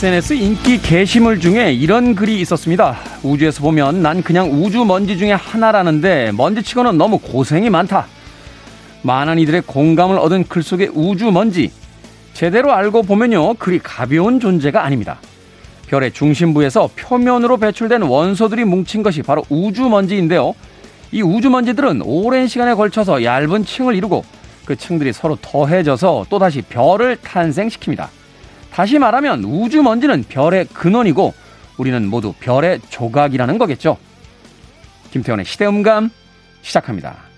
SNS 인기 게시물 중에 이런 글이 있었습니다. 우주에서 보면 난 그냥 우주 먼지 중에 하나라는데 먼지치고는 너무 고생이 많다. 많은 이들의 공감을 얻은 글 속의 우주 먼지. 제대로 알고 보면요, 그리 가벼운 존재가 아닙니다. 별의 중심부에서 표면으로 배출된 원소들이 뭉친 것이 바로 우주 먼지인데요. 이 우주 먼지들은 오랜 시간에 걸쳐서 얇은 층을 이루고 그 층들이 서로 더해져서 또다시 별을 탄생시킵니다. 다시 말하면 우주 먼지는 별의 근원이고 우리는 모두 별의 조각이라는 거겠죠. 김태원의 시대음감 시작합니다.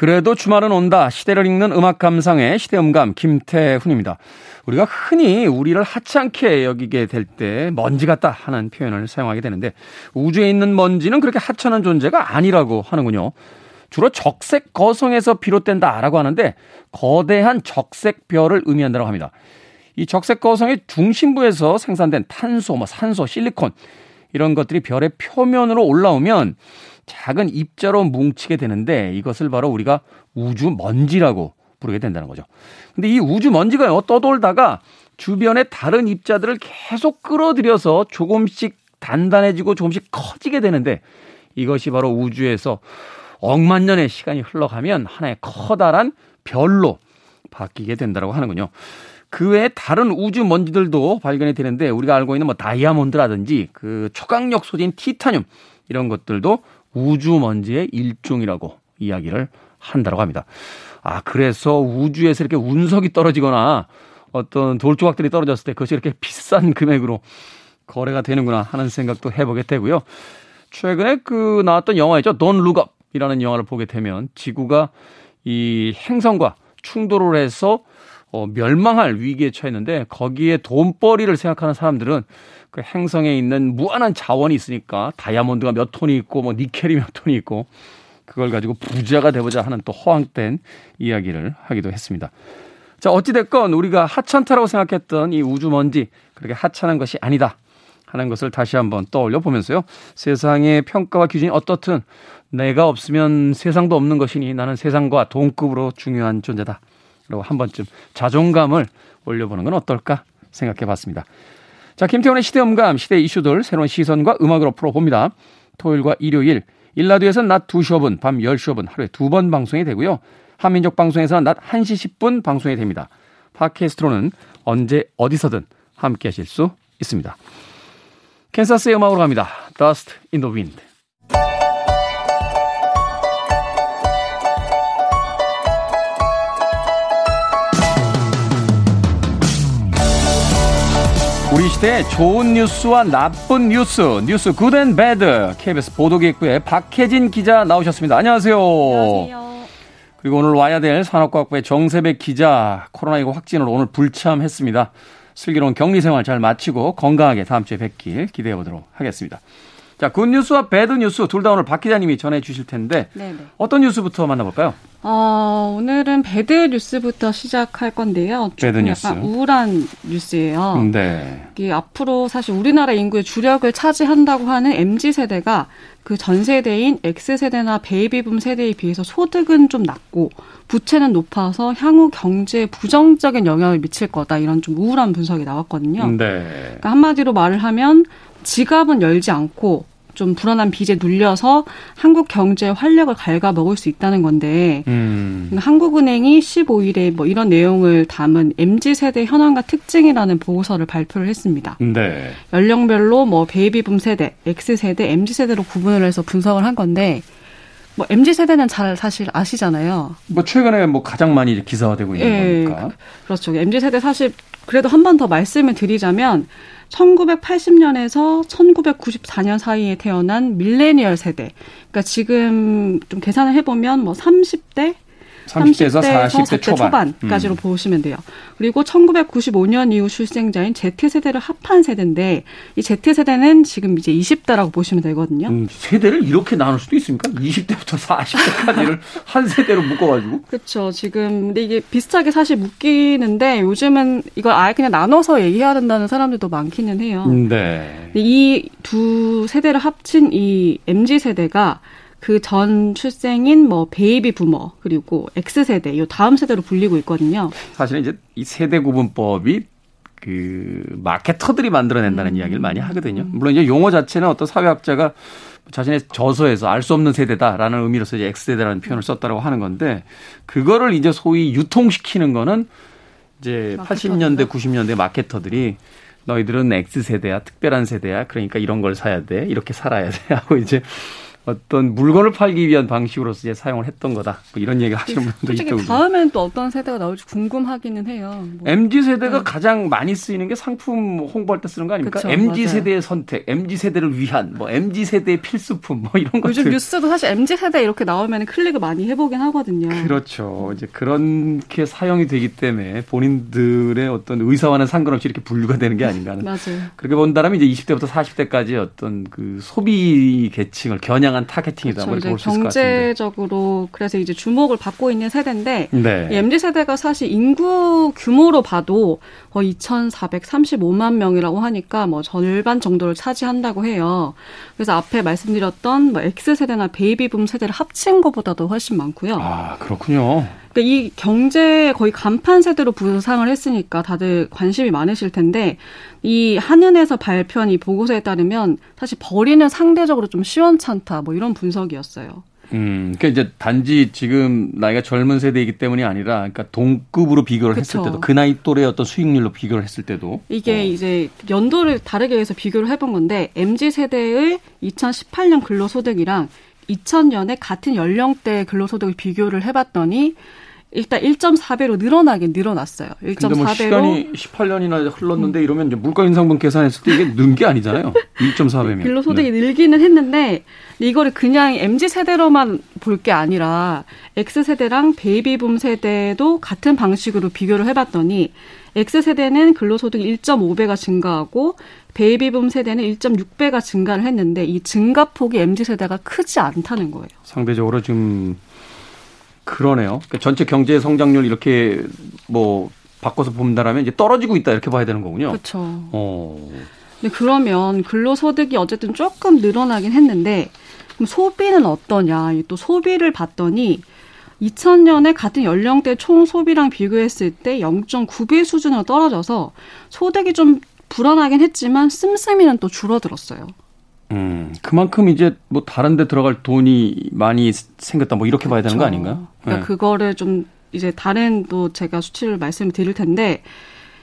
그래도 주말은 온다. 시대를 읽는 음악 감상의 시대음감 김태훈입니다. 우리가 흔히 우리를 하찮게 여기게 될 때 먼지 같다 하는 표현을 사용하게 되는데 우주에 있는 먼지는 그렇게 하찮은 존재가 아니라고 하는군요. 주로 적색 거성에서 비롯된다라고 하는데 거대한 적색 별을 의미한다고 합니다. 이 적색 거성의 중심부에서 생산된 탄소, 뭐 산소, 실리콘 이런 것들이 별의 표면으로 올라오면 작은 입자로 뭉치게 되는데 이것을 바로 우리가 우주 먼지라고 부르게 된다는 거죠. 근데 이 우주 먼지가요, 떠돌다가 주변의 다른 입자들을 계속 끌어들여서 조금씩 단단해지고 조금씩 커지게 되는데 이것이 바로 우주에서 억만 년의 시간이 흘러가면 하나의 커다란 별로 바뀌게 된다고 하는군요. 그 외에 다른 우주 먼지들도 발견이 되는데 우리가 알고 있는 뭐 다이아몬드라든지 그 초강력 소재인 티타늄 이런 것들도 우주 먼지의 일종이라고 이야기를 한다고 합니다. 아, 그래서 우주에서 이렇게 운석이 떨어지거나 어떤 돌 조각들이 떨어졌을 때 그것이 이렇게 비싼 금액으로 거래가 되는구나 하는 생각도 해보게 되고요. 최근에 그 나왔던 영화이죠. 돈 룩업이라는 영화를 보게 되면 지구가 이 행성과 충돌을 해서 어, 멸망할 위기에 처했는데 거기에 돈벌이를 생각하는 사람들은 그 행성에 있는 무한한 자원이 있으니까 다이아몬드가 몇 톤이 있고 뭐 니켈이 몇 톤이 있고 그걸 가지고 부자가 되보자 하는 또 허황된 이야기를 하기도 했습니다. 자, 어찌됐건 우리가 하찮다라고 생각했던 이 우주먼지 그렇게 하찮은 것이 아니다 하는 것을 다시 한번 떠올려 보면서요. 세상의 평가와 기준이 어떻든 내가 없으면 세상도 없는 것이니 나는 세상과 동급으로 중요한 존재다. 라고 한 번쯤 자존감을 올려보는 건 어떨까 생각해 봤습니다. 자, 김태훈의 시대음감, 시대 이슈들 새로운 시선과 음악으로 풀어봅니다. 토요일과 일요일, 일라디오에서는 낮 2시 5분, 밤 10시 5분 하루에 두 번 방송이 되고요. 한민족 방송에서는 낮 1시 10분 방송이 됩니다. 팟캐스트로는 언제 어디서든 함께 하실 수 있습니다. 캔사스의 음악으로 갑니다. Dust in the Wind. 우리 시대의 좋은 뉴스와 나쁜 뉴스, 뉴스 Good and Bad. KBS 보도기획부의 박혜진 기자 나오셨습니다. 안녕하세요. 안녕하세요. 그리고 오늘 와야 될 산업과학부의 정세백 기자 코로나19 확진으로 오늘 불참했습니다. 슬기로운 격리 생활 잘 마치고 건강하게 다음 주에 뵙길 기대해 보도록 하겠습니다. 자, good news와 bad news 둘 다 오늘 박 기자님이 전해 주실 텐데 네네. 어떤 뉴스부터 만나볼까요? 어, 오늘은 bad news부터 시작할 건데요. bad news. 약간 우울한 뉴스예요. 네. 이게 앞으로 사실 우리나라 인구의 주력을 차지한다고 하는 MZ 세대가 그 전 세대인 X 세대나 베이비붐 세대에 비해서 소득은 좀 낮고 부채는 높아서 향후 경제에 부정적인 영향을 미칠 거다 이런 좀 우울한 분석이 나왔거든요. 네. 그러니까 한마디로 말을 하면 지갑은 열지 않고 좀 불안한 빚에 눌려서 한국 경제의 활력을 갉아먹을 수 있다는 건데 음. 한국은행이 15일에 뭐 이런 내용을 담은 MZ 세대 현황과 특징이라는 보고서를 발표를 했습니다. 네. 연령별로 뭐 베이비붐 세대, X 세대, MZ 세대로 구분을 해서 분석을 한 건데 뭐 MZ 세대는 잘 사실 아시잖아요. 뭐 최근에 뭐 가장 많이 기사화되고 있는 예, 거니까. 그렇죠. MZ 세대 사실 그래도 한 번 더 말씀을 드리자면 1980년에서 1994년 사이에 태어난 밀레니얼 세대. 그러니까 지금 좀 계산을 해보면 뭐 30대 30대에서 40대, 40대 초반. 까지로 음. 보시면 돼요. 그리고 1995년 이후 출생자인 Z세대를 합한 세대인데 이 Z세대는 지금 이제 20대라고 보시면 되거든요. 음, 세대를 이렇게 나눌 수도 있습니까? 20대부터 40대까지를 한 세대로 묶어가지고. 그렇죠. 지금 근데 이게 비슷하게 사실 묶이는데 요즘은 이걸 아예 그냥 나눠서 얘기해야 된다는 사람들도 많기는 해요. 네. 이 두 세대를 합친 이 MZ 세대가 그 전 출생인 뭐 베이비 부머 그리고 X 세대 요 다음 세대로 불리고 있거든요. 사실은 이제 이 세대 구분법이 그 마케터들이 만들어낸다는 음. 이야기를 많이 하거든요. 물론 이제 용어 자체는 어떤 사회학자가 자신의 저서에서 알 수 없는 세대다라는 의미로서 이제 X세대라는 표현을 썼다고 하는 건데 그거를 이제 소위 유통시키는 거는 이제 마케터인가? 80년대 90년대 마케터들이 너희들은 X세대야 특별한 세대야 그러니까 이런 걸 사야 돼 이렇게 살아야 돼 하고 이제 어떤 물건을 팔기 위한 방식으로서 이제 사용을 했던 거다. 뭐 이런 얘기 하시는 분도 있고. 솔직히 다음엔 또 어떤 세대가 나올지 궁금하기는 해요. 뭐. MZ 세대가 네. 가장 많이 쓰이는 게 상품 홍보할 때 쓰는 거 아닙니까? 그쵸, MZ 맞아요. 세대의 선택, MZ 세대를 위한 뭐 MZ 세대의 필수품 뭐 이런 것들. 요즘 뉴스도 사실 MZ 세대 이렇게 나오면 클릭을 많이 해보긴 하거든요. 그렇죠. 이제 그렇게 사용이 되기 때문에 본인들의 어떤 의사와는 상관없이 이렇게 분류가 되는 게 아닌가 하는. 맞아요. 그렇게 본다면 이제 20대부터 40대까지 어떤 그 소비 계층을 겨냥 한 다양한 타겟팅이다. 그렇죠. 이제 경제적으로 그래서 이제 주목을 받고 있는 세대인데 네. MZ 세대가 사실 인구 규모로 봐도 거의 2,435만 명이라고 하니까 뭐 절반 정도를 차지한다고 해요. 그래서 앞에 말씀드렸던 뭐 X 세대나 베이비붐 세대를 합친 것보다도 훨씬 많고요. 아 그렇군요. 그러니까 이 경제 거의 간판 세대로 부상을 했으니까 다들 관심이 많으실 텐데 이 한은에서 발표한 이 보고서에 따르면 사실 버리는 상대적으로 좀 시원찮다 뭐 이런 분석이었어요. 음, 그러니까 이제 단지 지금 나이가 젊은 세대이기 때문이 아니라, 그러니까 동급으로 비교를 그쵸. 했을 때도 그 나이 또래 어떤 수익률로 비교를 했을 때도 이게 어. 이제 연도를 다르게 해서 비교를 해본 건데 mz 세대의 2018년 근로소득이랑 2000년에 같은 연령대 근로소득을 비교를 해봤더니 일단 1.4배로 늘어나긴 늘어났어요. 1.4배로. 뭐 시간이 18년이나 흘렀는데 음. 이러면 이제 물가 인상분 계산했을 때 이게 는 게 아니잖아요. 1.4배면. 근로소득이 네. 늘기는 했는데 이거를 그냥 MZ 세대로만 볼 게 아니라 X 세대랑 베이비붐 세대도 같은 방식으로 비교를 해봤더니 X 세대는 근로소득 1.5배가 증가하고 베이비붐 세대는 1.6배가 증가를 했는데 이 증가폭이 MZ 세대가 크지 않다는 거예요. 상대적으로 지금 그러네요. 그러니까 전체 경제 성장률 이렇게 뭐 바꿔서 본다라면 이제 떨어지고 있다 이렇게 봐야 되는 거군요. 그렇죠. 어. 근데 그러면 근로소득이 어쨌든 조금 늘어나긴 했는데 그럼 소비는 어떠냐? 또 소비를 봤더니 2000년에 같은 연령대 총 소비랑 비교했을 때 0.9배 수준으로 떨어져서 소득이 좀 불안하긴 했지만 씀씀이는 또 줄어들었어요. 음, 그만큼 이제 뭐 다른 데 들어갈 돈이 많이 생겼다 뭐 이렇게 봐야 되는 거 아닌가요? 그러니까 네. 그거를 좀 이제 다른 또 제가 수치를 말씀을 드릴 텐데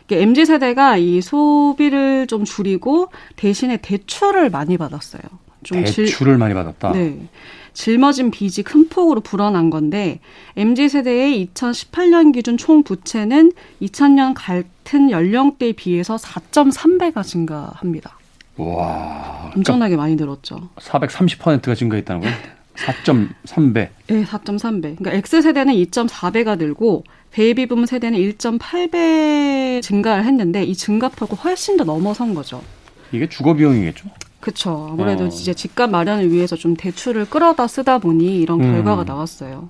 MZ 세대가 이 소비를 좀 줄이고 대신에 대출을 많이 받았어요. 좀 대출을 질, 많이 받았다. 네. 짊어진 빚이 큰 폭으로 불어난 건데 MZ 세대의 2018년 기준 총 부채는 2000년 같은 연령대에 비해서 4.3배가 증가합니다. 와. 엄청나게 그러니까 많이 늘었죠. 430%가 증가했다는 거예요? 4.3배. 네, 4.3배. 그러니까 X세대는 2.4배가 늘고 베이비 붐 세대는 1.8배 증가를 했는데 이 증가폭을 훨씬 더 넘어선 거죠. 이게 주거 비용이겠죠? 그렇죠. 아무래도 어. 이제 집값 마련을 위해서 좀 대출을 끌어다 쓰다 보니 이런 음. 결과가 나왔어요.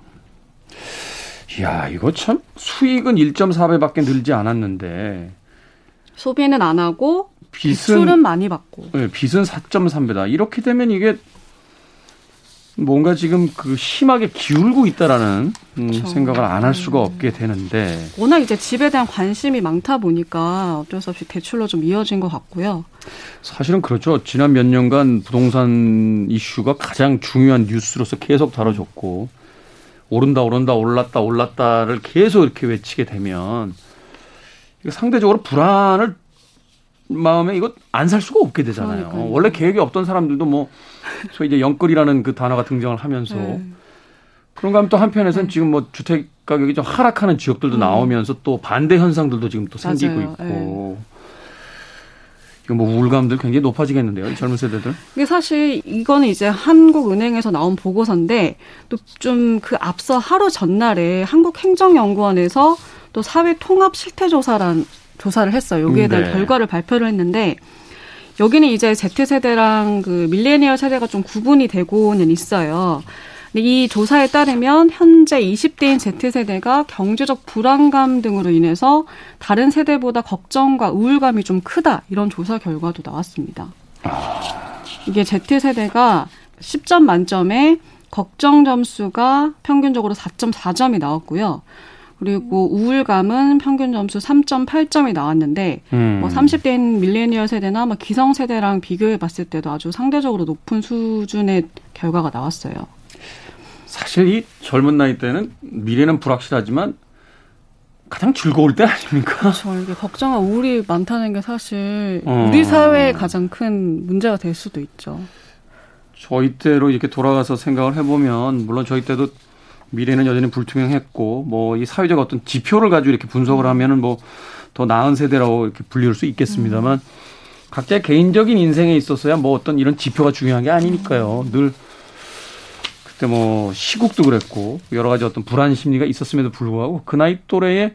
이야, 이거 참 수익은 1.4배밖에 늘지 않았는데 소비는 안 하고 빚은 대출은 많이 받고. 네, 빚은 4.3배다. 이렇게 되면 이게 뭔가 지금 그 심하게 기울고 있다라는 음, 생각을 안 할 수가 없게 되는데 워낙 이제 집에 대한 관심이 많다 보니까 어쩔 수 없이 대출로 좀 이어진 것 같고요. 사실은 그렇죠. 지난 몇 년간 부동산 이슈가 가장 중요한 뉴스로서 계속 다뤄졌고 오른다 오른다 올랐다 올랐다를 계속 이렇게 외치게 되면 상대적으로 불안을 마음에 이거 안 살 수가 없게 되잖아요. 그러니까요. 원래 계획이 없던 사람들도 뭐 소위 이제 영끌이라는 그 단어가 등장을 하면서 네. 그런가 하면 또 한편에서는 네. 지금 뭐 주택 가격이 좀 하락하는 지역들도 음. 나오면서 또 반대 현상들도 지금 또 생기고 맞아요. 있고. 네. 뭐 우울감들 굉장히 높아지겠는데요, 젊은 세대들. 이게 사실 이거는 이제 한국은행에서 나온 보고서인데 또 좀 그 앞서 하루 전날에 한국행정연구원에서 또 사회 통합 실태 조사란 조사를 했어요. 여기에 대한 네. 결과를 발표를 했는데 여기는 이제 Z세대랑 그 밀레니얼 세대가 좀 구분이 되고는 있어요. 근데 이 조사에 따르면 현재 20대인 Z세대가 경제적 불안감 등으로 인해서 다른 세대보다 걱정과 우울감이 좀 크다. 이런 조사 결과도 나왔습니다. 이게 Z세대가 10점 만점에 걱정 점수가 평균적으로 4.4점이 나왔고요. 그리고 우울감은 평균 점수 3.8점이 나왔는데 음. 뭐 30대인 밀레니얼 세대나 뭐 기성 세대랑 비교해 봤을 때도 아주 상대적으로 높은 수준의 결과가 나왔어요. 사실 이 젊은 나이 때는 미래는 불확실하지만 가장 즐거울 때 아닙니까? 그렇죠. 이게 걱정과 우울이 많다는 게 사실 어. 우리 사회의 가장 큰 문제가 될 수도 있죠. 저희 때로 이렇게 돌아가서 생각을 해보면 물론 저희 때도 미래는 여전히 불투명했고 뭐 이 사회적 어떤 지표를 가지고 이렇게 분석을 하면은 뭐 더 나은 세대라고 이렇게 불릴 수 있겠습니다만 음. 각자의 개인적인 인생에 있어서야 뭐 어떤 이런 지표가 중요한 게 아니니까요. 늘 그때 뭐 시국도 그랬고 여러 가지 어떤 불안 심리가 있었음에도 불구하고 그 나이 또래에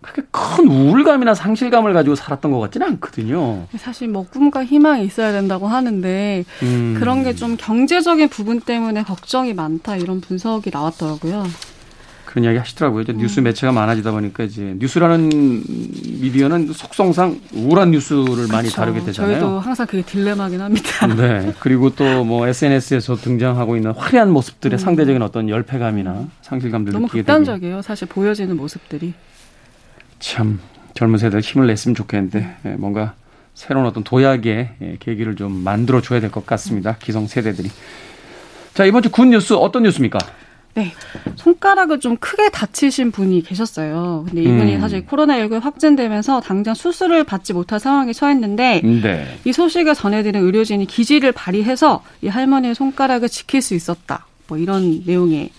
그렇게 큰 우울감이나 상실감을 가지고 살았던 것 같지는 않거든요. 사실 뭐 꿈과 희망이 있어야 된다고 하는데 음. 그런 게 좀 경제적인 부분 때문에 걱정이 많다 이런 분석이 나왔더라고요. 그런 이야기 하시더라고요. 이제 음. 뉴스 매체가 많아지다 보니까 이제 뉴스라는 미디어는 속성상 우울한 뉴스를 많이 다루게 되잖아요. 저희도 항상 그게 딜레마긴 합니다. 네. 그리고 또 뭐 SNS에서 등장하고 있는 화려한 모습들의 음. 상대적인 어떤 열패감이나 상실감들 너무 극단적이에요. 사실 보여지는 모습들이. 참 젊은 세대들 힘을 냈으면 좋겠는데 예, 뭔가 새로운 어떤 도약의 예, 계기를 좀 만들어 줘야 될 것 같습니다. 기성 세대들이. 자 이번 주군 뉴스 어떤 뉴스입니까? 네. 손가락을 좀 크게 다치신 분이 계셨어요. 근데 이분이 음. 사실 코로나19에 확진되면서 당장 수술을 받지 못할 상황에 처했는데 네. 이 소식을 전해드린 의료진이 기지를 발휘해서 이 할머니의 손가락을 지킬 수 있었다. 뭐 이런 내용의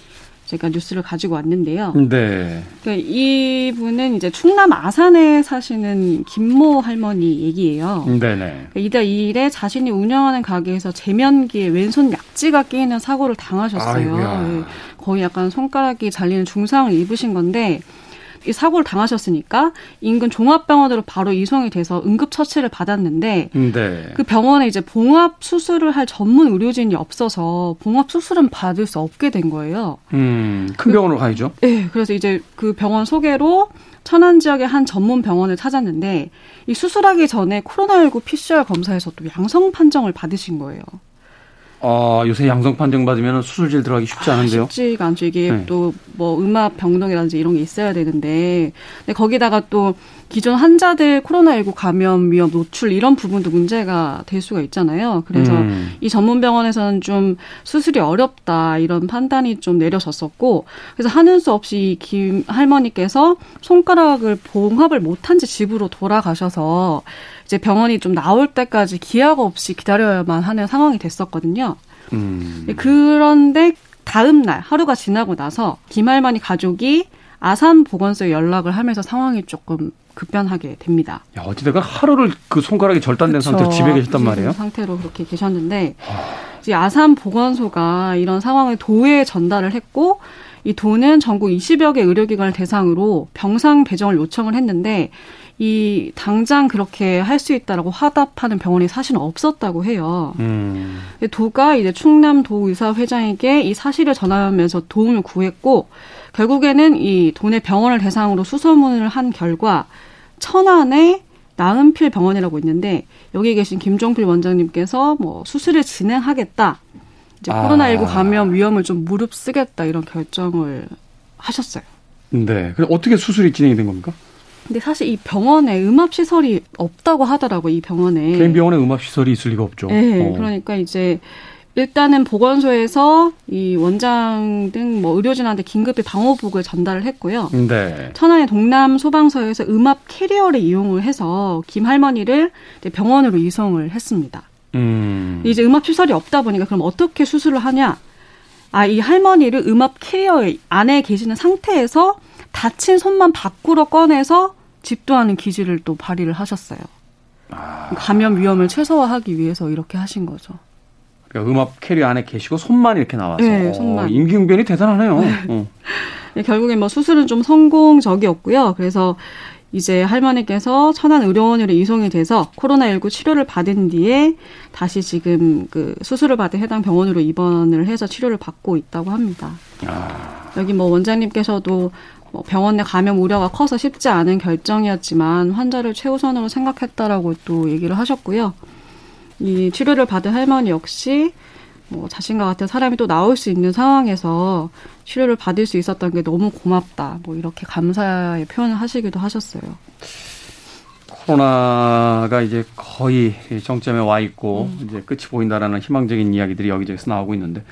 제가 뉴스를 가지고 왔는데요. 네. 그러니까 이분은 이제 충남 아산에 사시는 김모 할머니 얘기예요. 네네. 그러니까 이달 2일에 자신이 운영하는 가게에서 제면기에 왼손 약지가 끼이는 사고를 당하셨어요. 아이고야. 거의 약간 손가락이 잘리는 중상을 입으신 건데 이 사고를 당하셨으니까 인근 종합병원으로 바로 이송이 돼서 응급 처치를 받았는데 네. 그 병원에 이제 봉합 수술을 할 전문 의료진이 없어서 봉합 수술은 받을 수 없게 된 거예요. 음, 큰 병원으로 그, 가야죠. 네, 그래서 이제 그 병원 소개로 천안 지역의 한 전문 병원을 찾았는데 이 수술하기 전에 코로나19 PCR 검사에서 또 양성 판정을 받으신 거예요. 어, 요새 양성 판정 받으면 수술실 들어가기 쉽지 않은데요. 아, 쉽지가 않죠. 이게 네. 또뭐 음압 병동이라든지 이런 게 있어야 되는데, 근데 거기다가 또 기존 환자들 코로나19 감염 위험 노출 이런 부분도 문제가 될 수가 있잖아요. 그래서 음. 이 전문 병원에서는 좀 수술이 어렵다 이런 판단이 좀 내려졌었고, 그래서 하는 수 없이 김 할머니께서 손가락을 봉합을 못한 채 집으로 돌아가셔서 이제 병원이 좀 나올 때까지 기약 없이 기다려야만 하는 상황이 됐었거든요. 음. 그런데 다음 날 하루가 지나고 나서 김할머니 가족이 아산 보건소에 연락을 하면서 상황이 조금 급변하게 됩니다. 야, 어찌됐건 하루를 그 손가락이 절단된 그쵸. 상태로 집에 계셨단 말이에요? 상태로 그렇게 계셨는데 이제 아산 보건소가 이런 상황을 도에 전달을 했고 이 도는 전국 20여 개 의료기관을 대상으로 병상 배정을 요청을 했는데 이 당장 그렇게 할 수 있다라고 화답하는 병원이 사실은 없었다고 해요. 음. 도가 이제 충남 도의사 회장에게 이 사실을 전하면서 도움을 구했고 결국에는 이 도내 병원을 대상으로 수소문을 한 결과 천안에 나은필 병원이라고 있는데 여기 계신 김종필 원장님께서 뭐 수술을 진행하겠다. 이제 아. 코로나19 감염 위험을 좀 무릅쓰겠다 이런 결정을 하셨어요. 네. 그럼 어떻게 수술이 진행이 된 겁니까? 근데 사실 이 병원에 음압 시설이 없다고 하더라고 이 병원에. 개인 병원에 음압 시설이 있을 리가 없죠. 네. 어. 그러니까 이제 일단은 보건소에서 이 원장 등 뭐 의료진한테 긴급히 방호복을 전달을 했고요. 네. 천안의 동남 소방서에서 음압 캐리어를 이용을 해서 김 할머니를 병원으로 이송을 했습니다. 음. 이제 음압 시설이 없다 보니까 그럼 어떻게 수술을 하냐? 아, 이 할머니를 음압 캐리어 안에 계시는 상태에서 다친 손만 밖으로 꺼내서 집도하는 기지를 또 발휘를 하셨어요. 아. 감염 위험을 최소화하기 위해서 이렇게 하신 거죠. 그러니까 음압 캐리어 안에 계시고 손만 이렇게 나와서 네, 손만. 어, 임기응변이 대단하네요. 네. 어. 결국엔 뭐 수술은 좀 성공적이었고요. 그래서 이제 할머니께서 천안 의료원으로 이송이 돼서 코로나19 치료를 받은 뒤에 다시 지금 그 수술을 받은 해당 병원으로 입원을 해서 치료를 받고 있다고 합니다. 아. 여기 뭐 원장님께서도 뭐 병원 내 감염 우려가 커서 쉽지 않은 결정이었지만 환자를 최우선으로 생각했다라고 또 얘기를 하셨고요. 이 치료를 받은 할머니 역시 뭐 자신과 같은 사람이 또 나올 수 있는 상황에서 치료를 받을 수 있었던 게 너무 고맙다. 뭐 이렇게 감사의 표현을 하시기도 하셨어요. 코로나가 이제 거의 정점에 와 있고 음. 이제 끝이 보인다라는 희망적인 이야기들이 여기저기서 나오고 있는데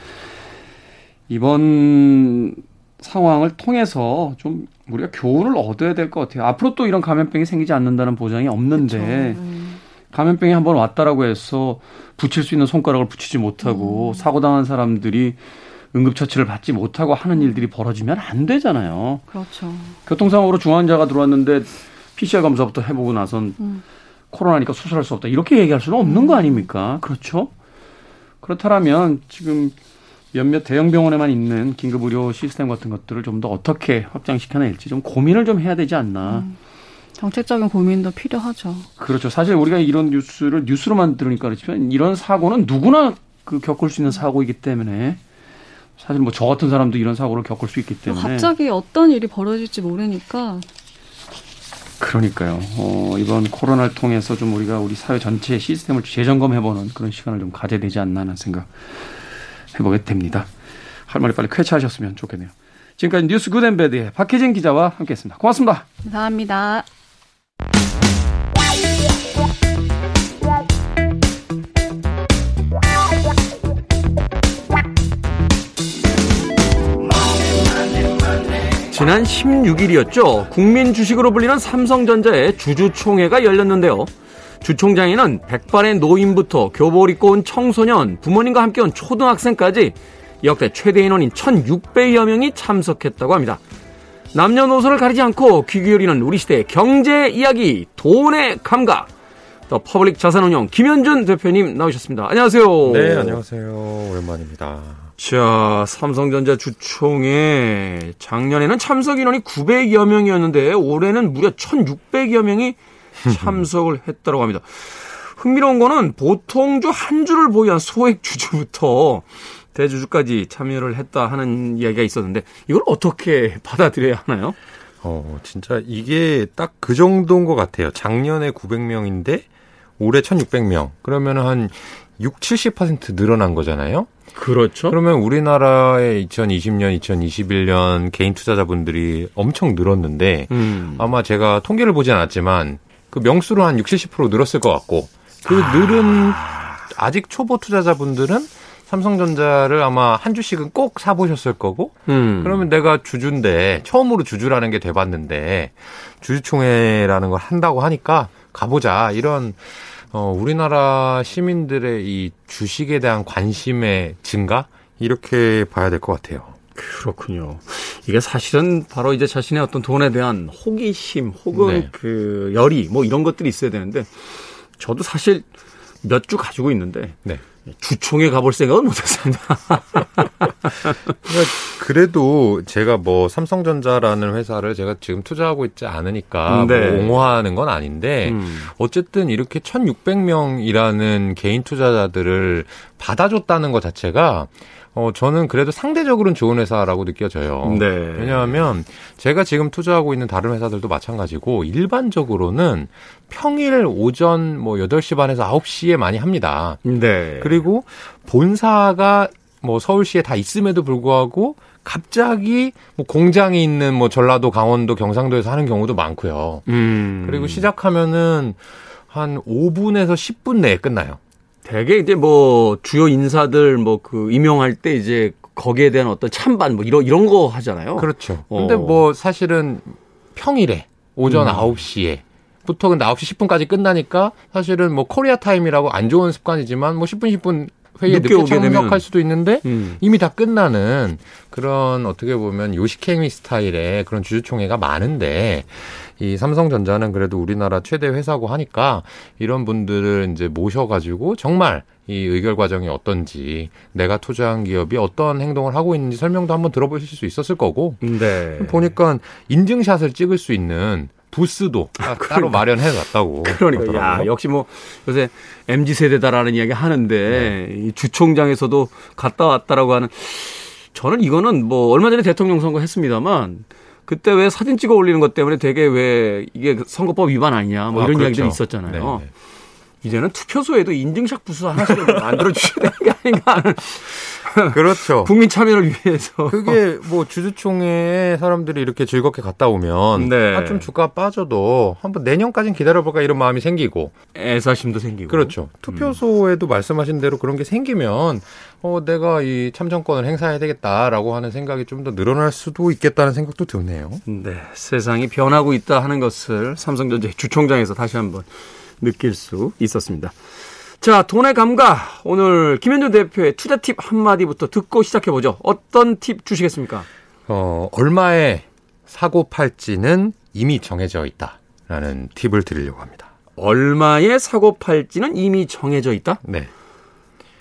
이번 상황을 통해서 좀 우리가 교훈을 얻어야 될 것 같아요. 앞으로 또 이런 감염병이 생기지 않는다는 보장이 없는데 그렇죠. 감염병이 한번 왔다라고 해서 붙일 수 있는 손가락을 붙이지 못하고 음. 사고 당한 사람들이 응급처치를 받지 못하고 하는 일들이 벌어지면 안 되잖아요. 그렇죠. 교통사고로 중환자가 들어왔는데 PCR 검사부터 해보고 나선 음. 코로나니까 수술할 수 없다. 이렇게 얘기할 수는 없는 거 아닙니까? 그렇죠? 그렇다면 지금 몇몇 대형 병원에만 있는 긴급 의료 시스템 같은 것들을 좀 더 어떻게 확장시켜낼지 좀 고민을 좀 해야 되지 않나. 음. 정책적인 고민도 필요하죠. 그렇죠. 사실 우리가 이런 뉴스를 뉴스로만 들으니까 그렇지만 이런 사고는 누구나 그 겪을 수 있는 사고이기 때문에 사실 뭐 저 같은 사람도 이런 사고를 겪을 수 있기 때문에 갑자기 어떤 일이 벌어질지 모르니까 그러니까요. 어, 이번 코로나를 통해서 좀 우리가 우리 사회 전체의 시스템을 재점검해보는 그런 시간을 좀 가져야 되지 않나 하는 생각 해보게 됩니다. 할머니 빨리 쾌차하셨으면 좋겠네요. 지금까지 뉴스 굿앤배드의 박혜진 기자와 함께했습니다. 고맙습니다. 감사합니다. 지난 16일이었죠. 국민 주식으로 불리는 삼성전자의 주주총회가 열렸는데요. 주총장에는 백발의 노인부터 교복을 입고 온 청소년, 부모님과 함께 온 초등학생까지 역대 최대 인원인 1,600여 명이 참석했다고 합니다. 남녀노소를 가리지 않고 귀 기울이는 우리 시대의 경제 이야기, 돈의 감각. 더 퍼블릭 자산운용 김현준 대표님 나오셨습니다. 안녕하세요. 네, 안녕하세요. 오랜만입니다. 자, 삼성전자 주총에 작년에는 참석 인원이 900여 명이었는데 올해는 무려 1,600여 명이 참석을 했다고 합니다. 흥미로운 거는 보통주 한 주를 보유한 소액 주주부터 대주주까지 참여를 했다 하는 이야기가 있었는데 이걸 어떻게 받아들여야 하나요? 어, 진짜 이게 딱 그 정도인 것 같아요. 작년에 900명인데 올해 1600명. 그러면 한 6, 70% 늘어난 거잖아요. 그렇죠. 그러면 우리나라의 2020년, 2021년 개인 투자자분들이 엄청 늘었는데 음. 아마 제가 통계를 보진 않았지만 그 명수로 한 60, 70% 늘었을 것 같고 그 아. 늘은 아직 초보 투자자분들은 삼성전자를 아마 한 주씩은 꼭 사보셨을 거고, 음. 그러면 내가 주주인데, 처음으로 주주라는 게 돼봤는데, 주주총회라는 걸 한다고 하니까 가보자. 이런, 어, 우리나라 시민들의 이 주식에 대한 관심의 증가? 이렇게 봐야 될 것 같아요. 그렇군요. 이게 사실은 바로 이제 자신의 어떤 돈에 대한 호기심 혹은 네. 그 열의 뭐 이런 것들이 있어야 되는데 저도 사실 몇 주 가지고 있는데 네. 주총에 가볼 생각은 못했습니다. 그래도 제가 뭐 삼성전자라는 회사를 제가 지금 투자하고 있지 않으니까 뭐 네. 뭐 옹호하는 건 아닌데 음. 어쨌든 이렇게 1,600명이라는 개인 투자자들을 받아줬다는 것 자체가 어, 저는 그래도 상대적으로는 좋은 회사라고 느껴져요. 네. 왜냐하면 제가 지금 투자하고 있는 다른 회사들도 마찬가지고 일반적으로는 평일 오전 뭐 8시 반에서 9시에 많이 합니다. 네. 그리고 본사가 뭐 서울시에 다 있음에도 불구하고 갑자기 뭐 공장이 있는 뭐 전라도, 강원도, 경상도에서 하는 경우도 많고요. 음. 그리고 시작하면은 한 5분에서 10분 내에 끝나요. 대개 이제 뭐 주요 인사들 뭐 그 임용할 때 이제 거기에 대한 어떤 찬반 뭐 이런 이런 거 하잖아요. 그렇죠. 어. 근데 뭐 사실은 평일에 오전 음. 9시에 부터 근데 9시 10분까지 끝나니까 사실은 뭐 코리아 타임이라고 안 좋은 습관이지만 뭐 10분 10분 회의에 늦게, 늦게 참석할 수도 있는데 음. 이미 다 끝나는 그런 어떻게 보면 요식행위 스타일의 그런 주주총회가 많은데 이 삼성전자는 그래도 우리나라 최대 회사고 하니까 이런 분들을 이제 모셔가지고 정말 이 의결 과정이 어떤지 내가 투자한 기업이 어떤 행동을 하고 있는지 설명도 한번 들어보실 수 있었을 거고 네. 보니까 인증샷을 찍을 수 있는 부스도 아, 그러니까. 따로 마련해 놨다고. 그러니까 야, 역시 뭐 요새 MZ 세대다라는 이야기 하는데 네. 이 주총장에서도 갔다 왔다라고 하는 저는 이거는 뭐 얼마 전에 대통령 선거 했습니다만 그때 왜 사진 찍어 올리는 것 때문에 되게 왜 이게 선거법 위반 아니냐 뭐 아, 이런 아, 그렇죠. 이야기들이 있었잖아요. 네, 네. 이제는 투표소에도 인증샷 부스 하나씩 만들어 주셔야 되는 게 아닌가 하는 그렇죠. 국민 참여를 위해서. 그게 뭐 주주총회에 사람들이 이렇게 즐겁게 갔다 오면 네. 아, 좀 주가 빠져도 한번 내년까지는 기다려볼까 이런 마음이 생기고 애사심도 생기고. 그렇죠. 투표소에도 음. 말씀하신 대로 그런 게 생기면 어, 내가 이 참정권을 행사해야 되겠다라고 하는 생각이 좀 더 늘어날 수도 있겠다는 생각도 드네요. 네. 세상이 변하고 있다 하는 것을 삼성전자 주총장에서 다시 한번 느낄 수 있었습니다. 자, 돈의 감각. 오늘 김현준 대표의 투자 팁 한마디부터 듣고 시작해보죠. 어떤 팁 주시겠습니까? 어, 얼마에 사고 팔지는 이미 정해져 있다 라는 팁을 드리려고 합니다. 얼마에 사고 팔지는 이미 정해져 있다? 네.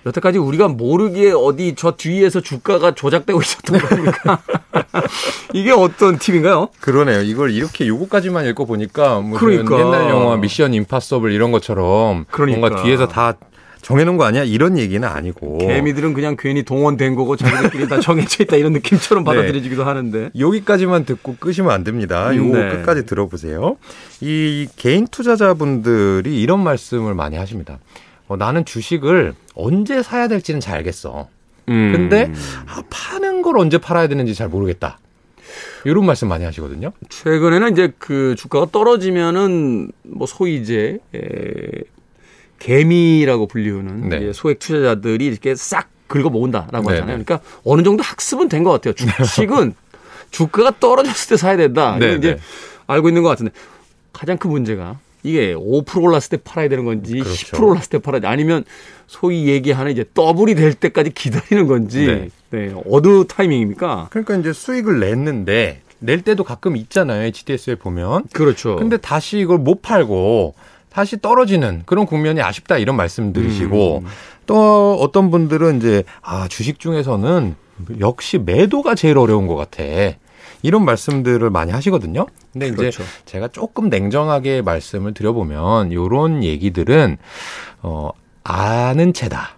여태까지 우리가 모르기에 어디 저 뒤에서 주가가 조작되고 있었던 겁니까? 이게 어떤 팁인가요? 그러네요. 이걸 이렇게 요거까지만 읽고 보니까 무슨 그러니까. 옛날 영화 미션 임파서블 이런 것처럼 그러니까. 뭔가 뒤에서 다 정해놓은 거 아니야? 이런 얘기는 아니고. 개미들은 그냥 괜히 동원된 거고 자기들끼리 다 정해져 있다 이런 느낌처럼 네. 받아들여지기도 하는데. 여기까지만 듣고 끄시면 안 됩니다. 음, 요거 네. 끝까지 들어보세요. 이 개인 투자자분들이 이런 말씀을 많이 하십니다. 어, 나는 주식을 언제 사야 될지는 잘 알겠어. 음. 근데 아, 파는 걸 언제 팔아야 되는지 잘 모르겠다. 이런 말씀 많이 하시거든요. 최근에는 이제 그 주가가 떨어지면은 뭐 소위 이제 에, 개미라고 불리우는 네. 소액 투자자들이 이렇게 싹 긁어 모은다라고 네, 하잖아요. 네. 그러니까 어느 정도 학습은 된 것 같아요. 주식은 주가가 떨어졌을 때 사야 된다. 네, 이제 네. 알고 있는 것 같은데 가장 큰 문제가 이게 5% 올랐을 때 팔아야 되는 건지 그렇죠. 10% 올랐을 때 팔아야 돼. 아니면 소위 얘기하는 이제 더블이 될 때까지 기다리는 건지 네. 네. 어느 타이밍입니까? 그러니까 이제 수익을 냈는데 낼 때도 가끔 있잖아요. HTS에 보면. 그렇죠. 근데 다시 이걸 못 팔고 다시 떨어지는 그런 국면이 아쉽다 이런 말씀 들으시고 음. 또 어떤 분들은 이제 아 주식 중에서는 역시 매도가 제일 어려운 것 같아. 이런 말씀들을 많이 하시거든요. 근데 그렇죠. 이제 제가 조금 냉정하게 말씀을 드려보면 요런 얘기들은 어 아는 채다.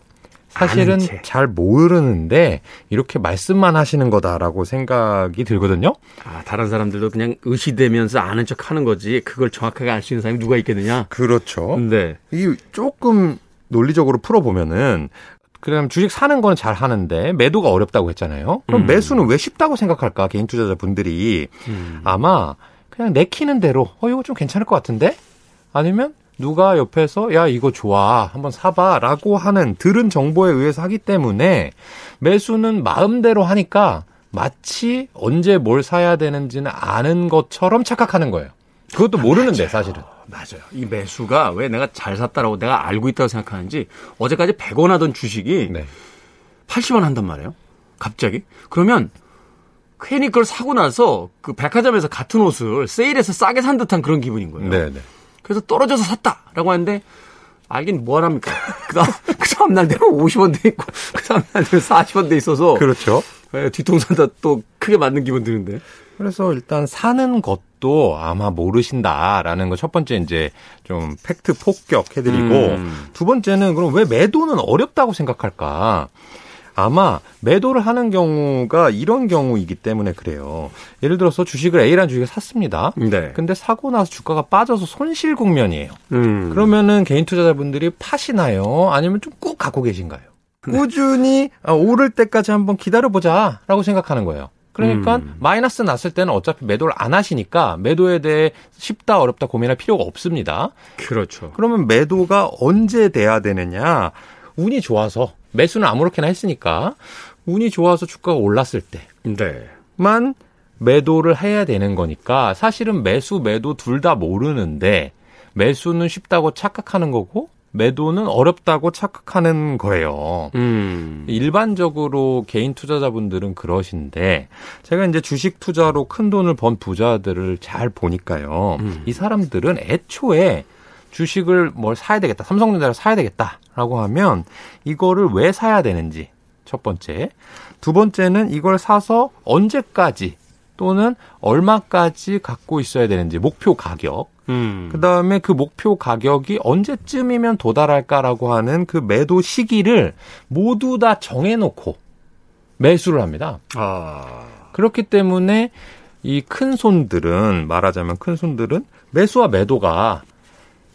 사실은 채. 잘 모르는데 이렇게 말씀만 하시는 거다라고 생각이 들거든요. 아, 다른 사람들도 그냥 의시되면서 아는 척 하는 거지. 그걸 정확하게 알 수 있는 사람이 누가 있겠느냐? 그렇죠. 네. 이 조금 논리적으로 풀어보면은 그럼 주식 사는 거는 잘 하는데 매도가 어렵다고 했잖아요. 그럼 음. 매수는 왜 쉽다고 생각할까? 개인 투자자 분들이 음. 아마 그냥 내키는 대로 어 이거 좀 괜찮을 것 같은데 아니면 누가 옆에서 야 이거 좋아 한번 사봐라고 하는 들은 정보에 의해서 하기 때문에 매수는 마음대로 하니까 마치 언제 뭘 사야 되는지는 아는 것처럼 착각하는 거예요. 그것도 모르는데 사실은. 맞아요. 이 매수가 왜 내가 잘 샀다라고 내가 알고 있다고 생각하는지 어제까지 100원 하던 주식이 네. 80원 한단 말이에요. 갑자기. 그러면 괜히 그걸 사고 나서 그 백화점에서 같은 옷을 세일해서 싸게 산 듯한 그런 기분인 거예요. 네, 네. 그래서 떨어져서 샀다라고 하는데 알긴 뭐하랍니까? 그 다음, 그 다음날 되면 50원 돼 있고, 그 다음날 되면 40원 돼 있어서. 그렇죠. 네, 뒤통수한테 또 크게 맞는 기분 드는데. 그래서 일단 사는 것도 아마 모르신다라는 거 첫 번째 이제 좀 팩트 폭격해드리고 음. 두 번째는 그럼 왜 매도는 어렵다고 생각할까? 아마 매도를 하는 경우가 이런 경우이기 때문에 그래요. 예를 들어서 주식을 A라는 주식을 샀습니다. 네. 근데 사고 나서 주가가 빠져서 손실 국면이에요. 음. 그러면은 개인 투자자분들이 파시나요? 아니면 좀 꾹 갖고 계신가요? 네. 꾸준히 오를 때까지 한번 기다려보자라고 생각하는 거예요. 그러니까 음. 마이너스 났을 때는 어차피 매도를 안 하시니까 매도에 대해 쉽다 어렵다 고민할 필요가 없습니다. 그렇죠. 그러면 매도가 언제 돼야 되느냐? 운이 좋아서 매수는 아무렇게나 했으니까 운이 좋아서 주가가 올랐을 때만 매도를 해야 되는 거니까 사실은 매수 매도 둘 다 모르는데 매수는 쉽다고 착각하는 거고 매도는 어렵다고 착각하는 거예요. 음. 일반적으로 개인 투자자분들은 그러신데 제가 이제 주식 투자로 큰 돈을 번 부자들을 잘 보니까요. 음. 이 사람들은 애초에 주식을 뭘 사야 되겠다. 삼성전자를 사야 되겠다라고 하면 이거를 왜 사야 되는지 첫 번째. 두 번째는 이걸 사서 언제까지 또는 얼마까지 갖고 있어야 되는지 목표 가격. 음. 그 다음에 그 목표 가격이 언제쯤이면 도달할까라고 하는 그 매도 시기를 모두 다 정해놓고 매수를 합니다. 아. 그렇기 때문에 이 큰 손들은 말하자면 큰 손들은 매수와 매도가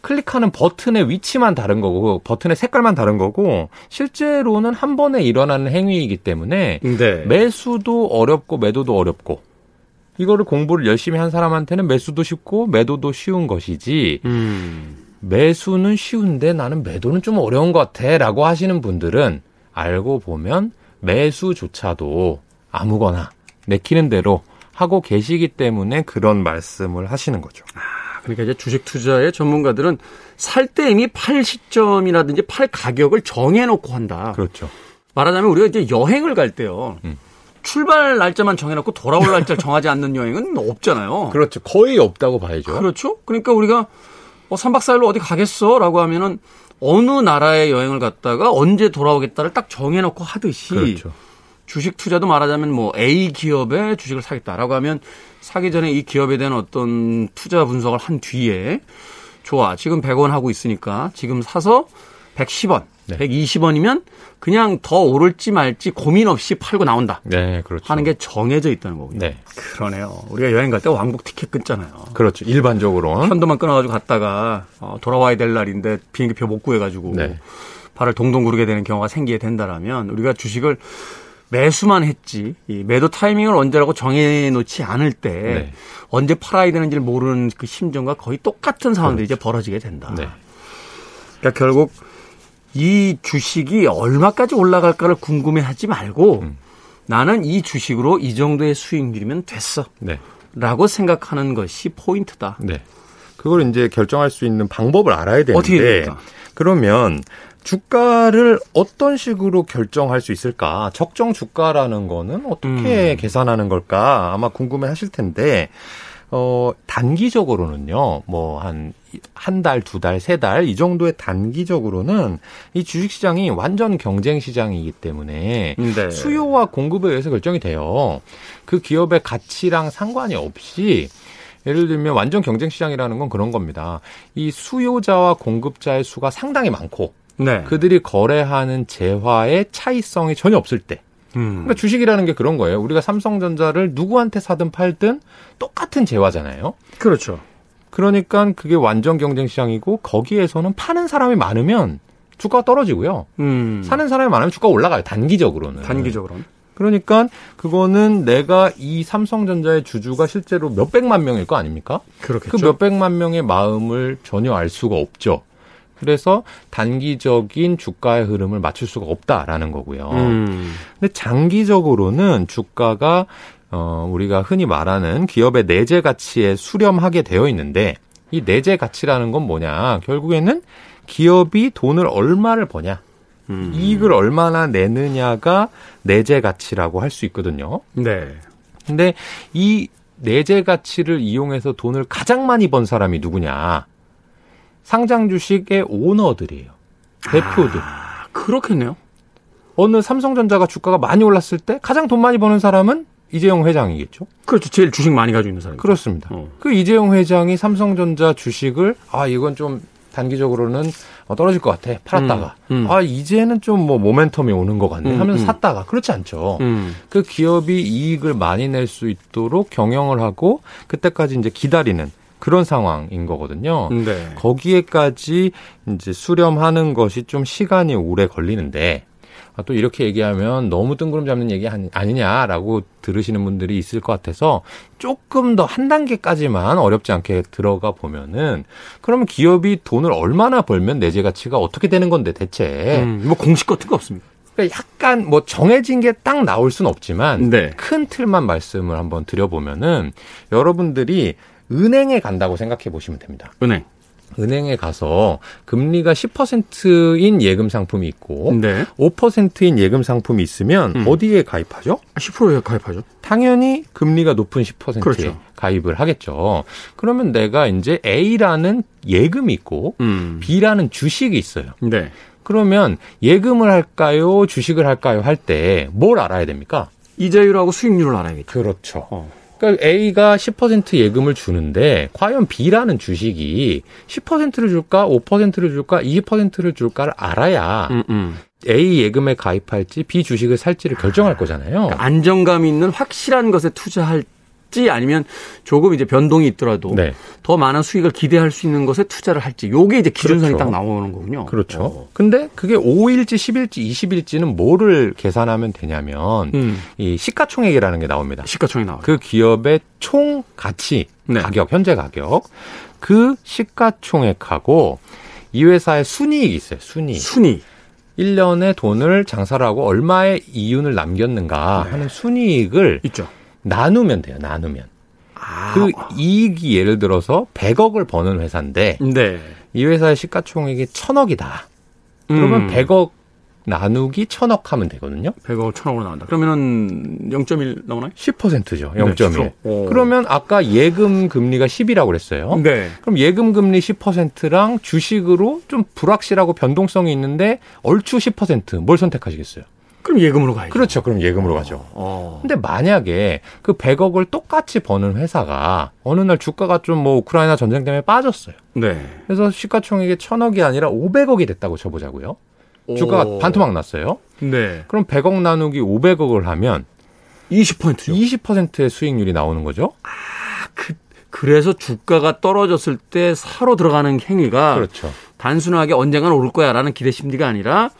클릭하는 버튼의 위치만 다른 거고 버튼의 색깔만 다른 거고 실제로는 한 번에 일어나는 행위이기 때문에 네. 매수도 어렵고 매도도 어렵고 이거를 공부를 열심히 한 사람한테는 매수도 쉽고 매도도 쉬운 것이지 음. 매수는 쉬운데 나는 매도는 좀 어려운 것 같아라고 하시는 분들은 알고 보면 매수조차도 아무거나 내키는 대로 하고 계시기 때문에 그런 말씀을 하시는 거죠. 아, 그러니까 이제 주식 투자의 전문가들은 살 때 이미 팔 시점이라든지 팔 가격을 정해놓고 한다. 그렇죠. 말하자면 우리가 이제 여행을 갈 때요. 음. 출발 날짜만 정해놓고 돌아올 날짜를 정하지 않는 여행은 없잖아요. 그렇죠. 거의 없다고 봐야죠. 그렇죠. 그러니까 우리가 뭐 3박 4일로 어디 가겠어? 라고 하면은 어느 나라에 여행을 갔다가 언제 돌아오겠다를 딱 정해놓고 하듯이 그렇죠. 주식 투자도 말하자면 뭐 A 기업의 주식을 사겠다라고 하면 사기 전에 이 기업에 대한 어떤 투자 분석을 한 뒤에 좋아. 지금 100원 하고 있으니까 지금 사서 110원, 네. 120원이면 그냥 더 오를지 말지 고민 없이 팔고 나온다. 네, 그렇죠. 하는 게 정해져 있다는 거군요. 네. 그러네요. 우리가 여행 갈 때 왕복 티켓 끊잖아요. 그렇죠. 일반적으로. 편도만 끊어가지고 갔다가 어, 돌아와야 될 날인데 비행기표 못 구해가지고 네. 발을 동동 구르게 되는 경우가 생기게 된다라면 우리가 주식을 매수만 했지 이 매도 타이밍을 언제라고 정해놓지 않을 때 네. 언제 팔아야 되는지를 모르는 그 심정과 거의 똑같은 상황들이 그렇죠. 이제 벌어지게 된다. 네. 그러니까 결국 이 주식이 얼마까지 올라갈까를 궁금해하지 말고 음. 나는 이 주식으로 이 정도의 수익률이면 됐어. 네. 라고 생각하는 것이 포인트다. 네. 그걸 이제 결정할 수 있는 방법을 알아야 되는데 어떻게 됩니까? 그러면 주가를 어떤 식으로 결정할 수 있을까? 적정 주가라는 거는 어떻게 음. 계산하는 걸까? 아마 궁금해 하실 텐데 어, 단기적으로는요, 뭐, 한, 한 달, 두 달, 세 달, 이 정도의 단기적으로는 이 주식시장이 완전 경쟁 시장이기 때문에 네. 수요와 공급에 의해서 결정이 돼요. 그 기업의 가치랑 상관이 없이 예를 들면 완전 경쟁 시장이라는 건 그런 겁니다. 이 수요자와 공급자의 수가 상당히 많고 네. 그들이 거래하는 재화의 차이성이 전혀 없을 때 음. 그러니까 주식이라는 게 그런 거예요. 우리가 삼성전자를 누구한테 사든 팔든 똑같은 재화잖아요. 그렇죠. 그러니까 그게 완전 경쟁 시장이고 거기에서는 파는 사람이 많으면 주가가 떨어지고요. 음. 사는 사람이 많으면 주가가 올라가요. 단기적으로는. 단기적으로는. 그러니까 그거는 내가 이 삼성전자의 주주가 실제로 몇백만 명일 거 아닙니까? 그렇겠죠. 그 몇백만 명의 마음을 전혀 알 수가 없죠. 그래서 단기적인 주가의 흐름을 맞출 수가 없다라는 거고요. 음. 근데 장기적으로는 주가가 어 우리가 흔히 말하는 기업의 내재 가치에 수렴하게 되어 있는데 이 내재 가치라는 건 뭐냐? 결국에는 기업이 돈을 얼마를 버냐? 음. 이익을 얼마나 내느냐가 내재 가치라고 할 수 있거든요. 네. 근데 이 내재 가치를 이용해서 돈을 가장 많이 번 사람이 누구냐? 상장 주식의 오너들이에요. 대표들. 아, 그렇겠네요. 어느 삼성전자가 주가가 많이 올랐을 때 가장 돈 많이 버는 사람은 이재용 회장이겠죠. 그렇죠. 제일 주식 많이 가지고 있는 사람. 그렇습니다. 어. 그 이재용 회장이 삼성전자 주식을 아 이건 좀 단기적으로는 떨어질 것 같아 팔았다가 음, 음. 아 이제는 좀 뭐 모멘텀이 오는 것 같네 음, 하면서 음. 샀다가 그렇지 않죠. 음. 그 기업이 이익을 많이 낼 수 있도록 경영을 하고 그때까지 이제 기다리는 그런 상황인 거거든요. 네. 거기에까지 이제 수렴하는 것이 좀 시간이 오래 걸리는데 아, 또 이렇게 얘기하면 너무 뜬구름 잡는 얘기 아니냐라고 들으시는 분들이 있을 것 같아서 조금 더 한 단계까지만 어렵지 않게 들어가 보면은 그러면 기업이 돈을 얼마나 벌면 내재 가치가 어떻게 되는 건데 대체 음, 뭐 공식 같은 거 없습니다. 그러니까 약간 뭐 정해진 게 딱 나올 수는 없지만 네. 큰 틀만 말씀을 한번 드려보면은 여러분들이 은행에 간다고 생각해 보시면 됩니다. 은행. 은행에 가서 금리가 10%인 예금 상품이 있고 네. 5%인 예금 상품이 있으면 음. 어디에 가입하죠? 10%에 가입하죠. 당연히 금리가 높은 10%에 그렇죠. 가입을 하겠죠. 그러면 내가 이제 A라는 예금이 있고 음. B라는 주식이 있어요. 네. 그러면 예금을 할까요? 주식을 할까요? 할 때 뭘 알아야 됩니까? 이자율하고 수익률을 알아야겠죠. 그렇죠. 어. 그러니까 A가 10% 예금을 주는데 과연 B라는 주식이 10%를 줄까, 5%를 줄까, 20%를 줄까를 알아야 음, 음. A 예금에 가입할지 B 주식을 살지를 결정할 거잖아요. 그러니까 안정감 있는 확실한 것에 투자할 할지 아니면 조금 이제 변동이 있더라도 네. 더 많은 수익을 기대할 수 있는 것에 투자를 할지 요게 이제 기준선이 그렇죠. 딱 나오는 거군요. 그렇죠. 어. 근데 그게 5일지 10일지 20일지는 뭐를 계산하면 되냐면 음. 이 시가총액이라는 게 나옵니다. 시가총액 나와요. 그 기업의 총 가치, 네. 가격, 현재 가격 그 시가총액하고 이 회사의 순이익이 있어요. 순이익. 순이익. 1년에 돈을 장사를 하고 얼마의 이윤을 남겼는가 네. 하는 순이익을 있죠. 나누면 돼요. 나누면. 아. 그 이익이 예를 들어서 100억을 버는 회사인데 네. 이 회사의 시가총액이 1000억이다. 그러면 음. 100억 나누기 1000억 하면 되거든요. 100억 1000억으로 나온다. 그러면은 0.1 나오나요? 10%죠. 0.1. 네, 그러면 아까 예금 금리가 10이라고 그랬어요. 네. 그럼 예금 금리 10%랑 주식으로 좀 불확실하고 변동성이 있는데 얼추 10%뭘 선택하시겠어요? 그럼 예금으로 가야죠. 그렇죠. 그럼 예금으로 가죠. 어. 근데 만약에 그 100억을 똑같이 버는 회사가 어느 날 주가가 좀 뭐 우크라이나 전쟁 때문에 빠졌어요. 네. 그래서 시가총액이 1000억이 아니라 500억이 됐다고 쳐보자고요. 주가가 반토막 났어요. 네. 그럼 100억 나누기 500억을 하면 20%죠. 20%의 수익률이 나오는 거죠. 아, 그 그래서 주가가 떨어졌을 때 사러 들어가는 행위가 그렇죠. 단순하게 언젠가는 오를 거야라는 기대 심리가 아니라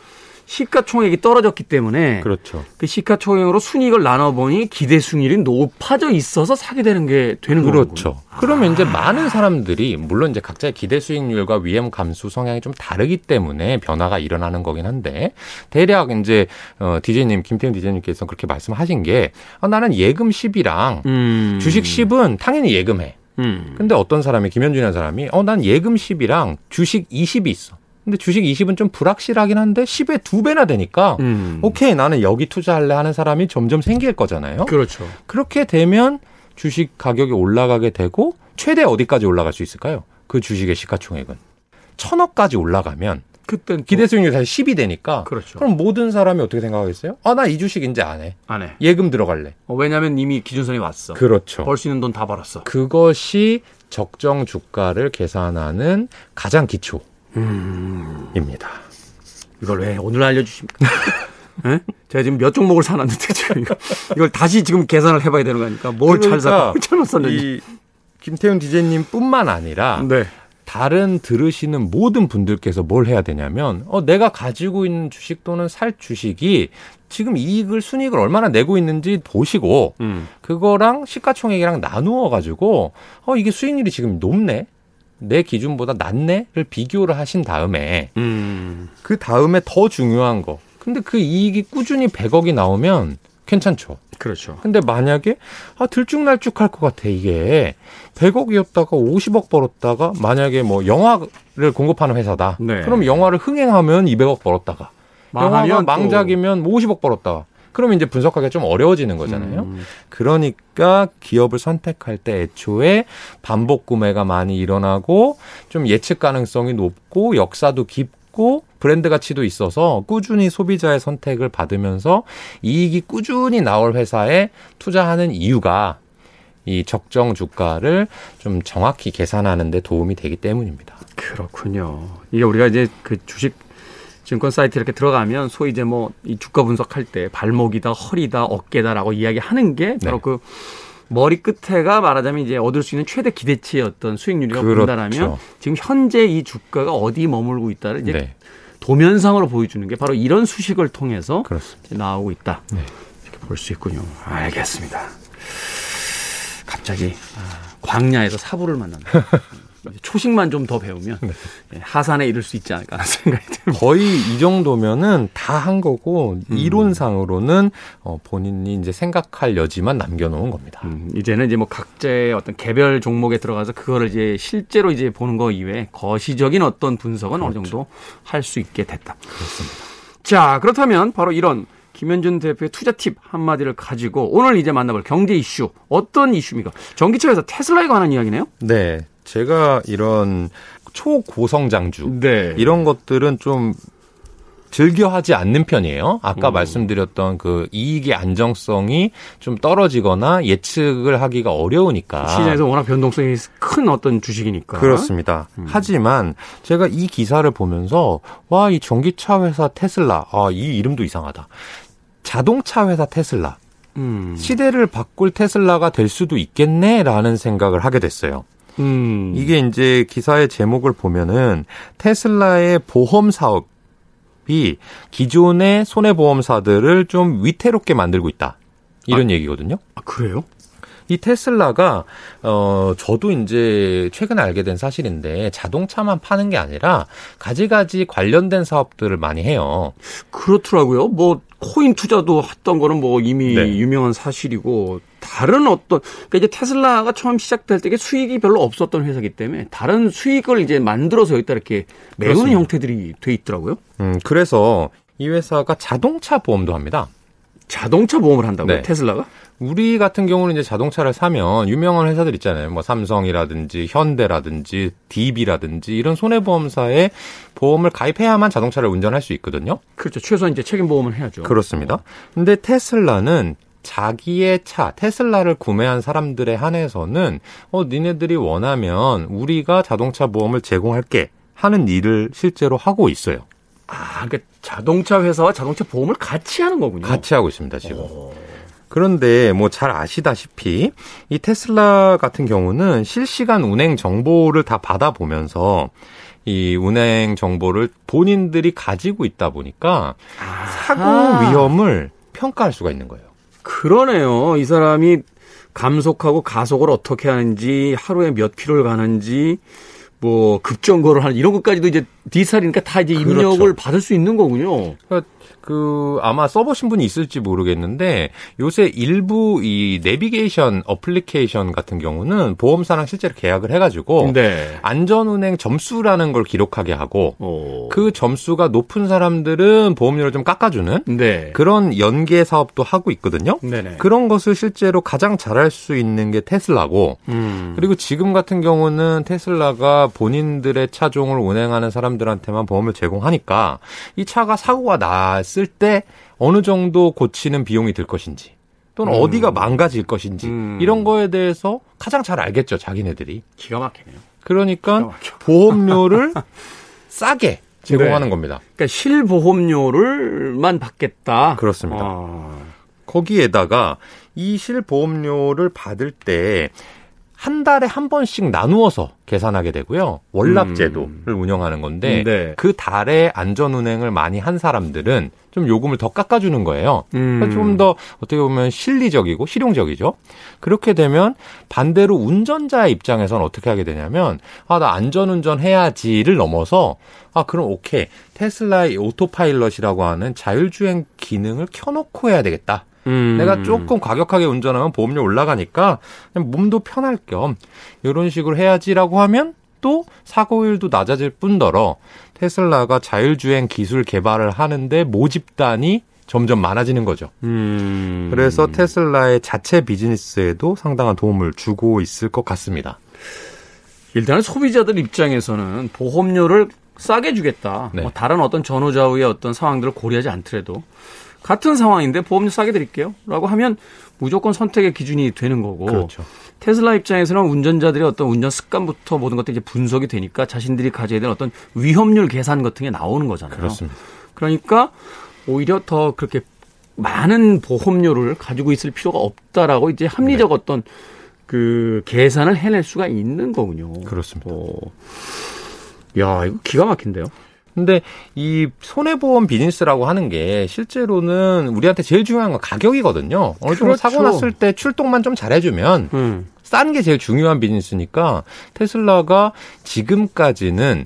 시가총액이 떨어졌기 때문에 그렇죠. 그 시가총액으로 순이익을 나눠보니 기대 순이익이 높아져 있어서 사게 되는 게 되는 거죠. 그렇죠. 그러면 아. 이제 많은 사람들이 물론 이제 각자의 기대 수익률과 위험 감수 성향이 좀 다르기 때문에 변화가 일어나는 거긴 한데 대략 이제 어 디제이님 김태훈 디제이님께서 그렇게 말씀하신 게 아, 나는 예금 10이랑 음. 주식 10은 당연히 예금해. 음. 근데 어떤 사람이 김현준이라는 사람이 어 난 예금 10이랑 주식 20이 있어. 근데 주식 20은 좀 불확실하긴 한데 10에 두 배나 되니까 음. 오케이 나는 여기 투자할래 하는 사람이 점점 생길 거잖아요. 그렇죠. 그렇게 되면 주식 가격이 올라가게 되고 최대 어디까지 올라갈 수 있을까요? 그 주식의 시가총액은 천억까지 올라가면 그때 기대 수익률이 사실 10이 되니까 그렇죠. 그럼 모든 사람이 어떻게 생각하겠어요? 아 나 이 주식 이제 안 해. 안 해. 예금 들어갈래. 어, 왜냐하면 이미 기준선이 왔어. 그렇죠. 벌 수 있는 돈 다 벌었어. 그것이 적정 주가를 계산하는 가장 기초. 음... 입니다. 이걸 왜 오늘 알려주십니까? 네? 제가 지금 몇 종목을 사놨는데 지금 이걸 다시 지금 계산을 해봐야 되는 거니까 뭘잘 사, 뭘 잘못 샀는지. 김태훈 디제님뿐만 아니라 네. 다른 들으시는 모든 분들께서 뭘 해야 되냐면 어 내가 가지고 있는 주식 또는 살 주식이 지금 이익을 순이익을 얼마나 내고 있는지 보시고 음. 그거랑 시가총액이랑 나누어 가지고 어 이게 수익률이 지금 높네 내 기준보다 낮네를 비교를 하신 다음에 음. 그 다음에 더 중요한 거. 근데 그 이익이 꾸준히 100억이 나오면 괜찮죠. 그렇죠. 근데 만약에 아 들쭉날쭉 할 것 같아 이게 100억이었다가 50억 벌었다가 만약에 뭐 영화를 공급하는 회사다. 네. 그럼 영화를 흥행하면 200억 벌었다가 영화가 망작이면 50억 벌었다가 그러면 이제 분석하기가 좀 어려워지는 거잖아요. 음. 그러니까 기업을 선택할 때 애초에 반복 구매가 많이 일어나고 좀 예측 가능성이 높고 역사도 깊고 브랜드 가치도 있어서 꾸준히 소비자의 선택을 받으면서 이익이 꾸준히 나올 회사에 투자하는 이유가 이 적정 주가를 좀 정확히 계산하는 데 도움이 되기 때문입니다. 그렇군요. 이게 우리가 이제 그 주식 증권 사이트 이렇게 들어가면 소위 이제 뭐 이 주가 분석할 때 발목이다, 허리다, 어깨다라고 이야기하는 게 바로 네. 그 머리 끝에가 말하자면 이제 얻을 수 있는 최대 기대치의 어떤 수익률이라고 그렇죠. 본다라면 지금 현재 이 주가가 어디 머물고 있다를 이제 네. 도면상으로 보여주는 게 바로 이런 수식을 통해서 나오고 있다. 네. 이렇게 볼 수 있군요. 알겠습니다. 갑자기 광야에서 사부를 만난다. 초식만 좀 더 배우면 네. 예, 하산에 이를 수 있지 않을까 하는 생각이 듭니다. 거의 이 정도면은 다 한 거고 음. 이론상으로는 어, 본인이 이제 생각할 여지만 남겨놓은 겁니다. 음, 이제는 이제 뭐 각자의 어떤 개별 종목에 들어가서 그거를 이제 실제로 이제 보는 거 이외에 거시적인 어떤 분석은 그렇죠. 어느 정도 할 수 있게 됐다. 그렇습니다. 자 그렇다면 바로 이런 김현준 대표의 투자 팁 한마디를 가지고 오늘 이제 만나볼 경제 이슈 어떤 이슈입니까? 전기차에서 테슬라에 관한 이야기네요. 네, 제가 이런 초고성장주 네. 이런 것들은 좀 즐겨 하지 않는 편이에요. 아까 음. 말씀드렸던 그 이익의 안정성이 좀 떨어지거나 예측을 하기가 어려우니까 시장에서 워낙 변동성이 큰 어떤 주식이니까 그렇습니다. 음. 하지만 제가 이 기사를 보면서 와 이 전기차 회사 테슬라 아 이 이름도 이상하다. 자동차 회사 테슬라. 음. 시대를 바꿀 테슬라가 될 수도 있겠네라는 생각을 하게 됐어요. 음. 이게 이제 기사의 제목을 보면은 테슬라의 보험 사업 이 기존의 손해보험사들을 좀 위태롭게 만들고 있다. 이런 아, 얘기거든요. 아, 그래요? 이 테슬라가 어 저도 이제 최근에 알게 된 사실인데 자동차만 파는 게 아니라 가지가지 관련된 사업들을 많이 해요. 그렇더라고요. 뭐 코인 투자도 했던 거는 뭐 이미 네. 유명한 사실이고 다른 어떤 그러니까 이제 테슬라가 처음 시작될 때 수익이 별로 없었던 회사기 때문에 다른 수익을 이제 만들어서 여기다 이렇게 메우는 형태들이 돼 있더라고요. 음 그래서 이 회사가 자동차 보험도 합니다. 자동차 보험을 한다고요? 네. 테슬라가? 우리 같은 경우는 이제 자동차를 사면 유명한 회사들 있잖아요. 뭐 삼성이라든지 현대라든지 DB라든지 이런 손해보험사에 보험을 가입해야만 자동차를 운전할 수 있거든요. 그렇죠. 최소한 이제 책임 보험을 해야죠. 그렇습니다. 근데 테슬라는 자기의 차 테슬라를 구매한 사람들에 한해서는 어 니네들이 원하면 우리가 자동차 보험을 제공할게 하는 일을 실제로 하고 있어요. 아, 그러니까 자동차 회사와 자동차 보험을 같이 하는 거군요. 같이 하고 있습니다, 지금. 오. 그런데 뭐 잘 아시다시피 이 테슬라 같은 경우는 실시간 운행 정보를 다 받아보면서 이 운행 정보를 본인들이 가지고 있다 보니까 아. 사고 위험을 평가할 수가 있는 거예요. 그러네요. 이 사람이 감속하고 가속을 어떻게 하는지, 하루에 몇 킬로를 가는지, 뭐 급정거를 하는 이런 것까지도 이제 디지털이니까 다 이제 입력을 그렇죠. 받을 수 있는 거군요. 그러니까 그 아마 써보신 분이 있을지 모르겠는데 요새 일부 이 내비게이션 어플리케이션 같은 경우는 보험사랑 실제로 계약을 해가지고 네. 안전운행 점수라는 걸 기록하게 하고 오. 그 점수가 높은 사람들은 보험료를 좀 깎아주는 네. 그런 연계 사업도 하고 있거든요. 네네. 그런 것을 실제로 가장 잘할 수 있는 게 테슬라고 음. 그리고 지금 같은 경우는 테슬라가 본인들의 차종을 운행하는 사람들한테만 보험을 제공하니까 이 차가 사고가 났 했을 때 어느 정도 고치는 비용이 들 것인지 또는 음. 어디가 망가질 것인지 음. 이런 거에 대해서 가장 잘 알겠죠 자기네들이 기가 막히네요. 그러니까 보험료를 싸게 제공하는 네. 겁니다. 그러니까 실보험료를만 받겠다. 그렇습니다. 아. 거기에다가 이 실보험료를 받을 때 한 달에 한 번씩 나누어서 계산하게 되고요. 월납 제도를 음. 운영하는 건데 네. 그 달에 안전 운행을 많이 한 사람들은 좀 요금을 더 깎아주는 거예요. 음. 좀더 어떻게 보면 실리적이고 실용적이죠. 그렇게 되면 반대로 운전자의 입장에서는 어떻게 하게 되냐면 아 나 안전 운전 해야지를 넘어서 아 그럼 오케이 테슬라의 오토파일럿이라고 하는 자율주행 기능을 켜놓고 해야 되겠다. 음. 내가 조금 과격하게 운전하면 보험료 올라가니까 몸도 편할 겸 이런 식으로 해야지라고 하면 또 사고율도 낮아질 뿐더러 테슬라가 자율주행 기술 개발을 하는데 모집단이 점점 많아지는 거죠. 음. 그래서 테슬라의 자체 비즈니스에도 상당한 도움을 주고 있을 것 같습니다. 일단은 소비자들 입장에서는 보험료를 싸게 주겠다. 네. 뭐 다른 어떤 전후좌우의 어떤 상황들을 고려하지 않더라도 같은 상황인데 보험료 싸게 드릴게요. 라고 하면 무조건 선택의 기준이 되는 거고. 그렇죠. 테슬라 입장에서는 운전자들의 어떤 운전 습관부터 모든 것들이 이제 분석이 되니까 자신들이 가져야 되는 어떤 위험률 계산 같은 게 나오는 거잖아요. 그렇습니다. 그러니까 오히려 더 그렇게 많은 보험료를 가지고 있을 필요가 없다라고 이제 합리적 네. 어떤 그 계산을 해낼 수가 있는 거군요. 그렇습니다. 어. 야, 이거 기가 막힌데요. 근데 이 손해보험 비즈니스라고 하는 게 실제로는 우리한테 제일 중요한 건 가격이거든요. 어느 정도 그렇죠. 사고 났을 때 출동만 좀 잘해주면 음. 싼게 제일 중요한 비즈니스니까 테슬라가 지금까지는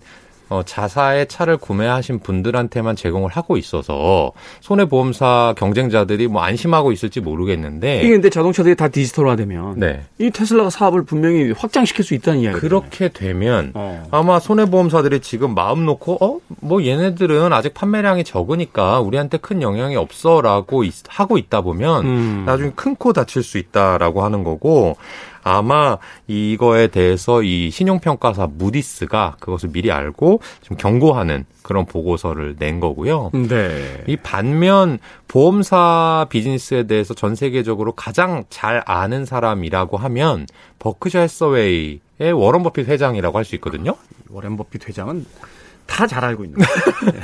어, 자사의 차를 구매하신 분들한테만 제공을 하고 있어서 손해보험사 경쟁자들이 뭐 안심하고 있을지 모르겠는데 이게 근데 자동차들이 다 디지털화되면 네. 이 테슬라가 사업을 분명히 확장시킬 수 있다는 이야기죠. 그렇게 되면 어. 아마 손해보험사들이 지금 마음 놓고 어 뭐 얘네들은 아직 판매량이 적으니까 우리한테 큰 영향이 없어라고 하고 있다 보면 음. 나중에 큰 코 다칠 수 있다라고 하는 거고 아마 이거에 대해서 이 신용평가사 무디스가 그것을 미리 알고 좀 경고하는 그런 보고서를 낸 거고요. 네. 이 반면 보험사 비즈니스에 대해서 전 세계적으로 가장 잘 아는 사람이라고 하면 버크셔 해서웨이의 워런 버핏 회장이라고 할 수 있거든요. 워런 버핏 회장은 다 잘 알고 있는 거예요.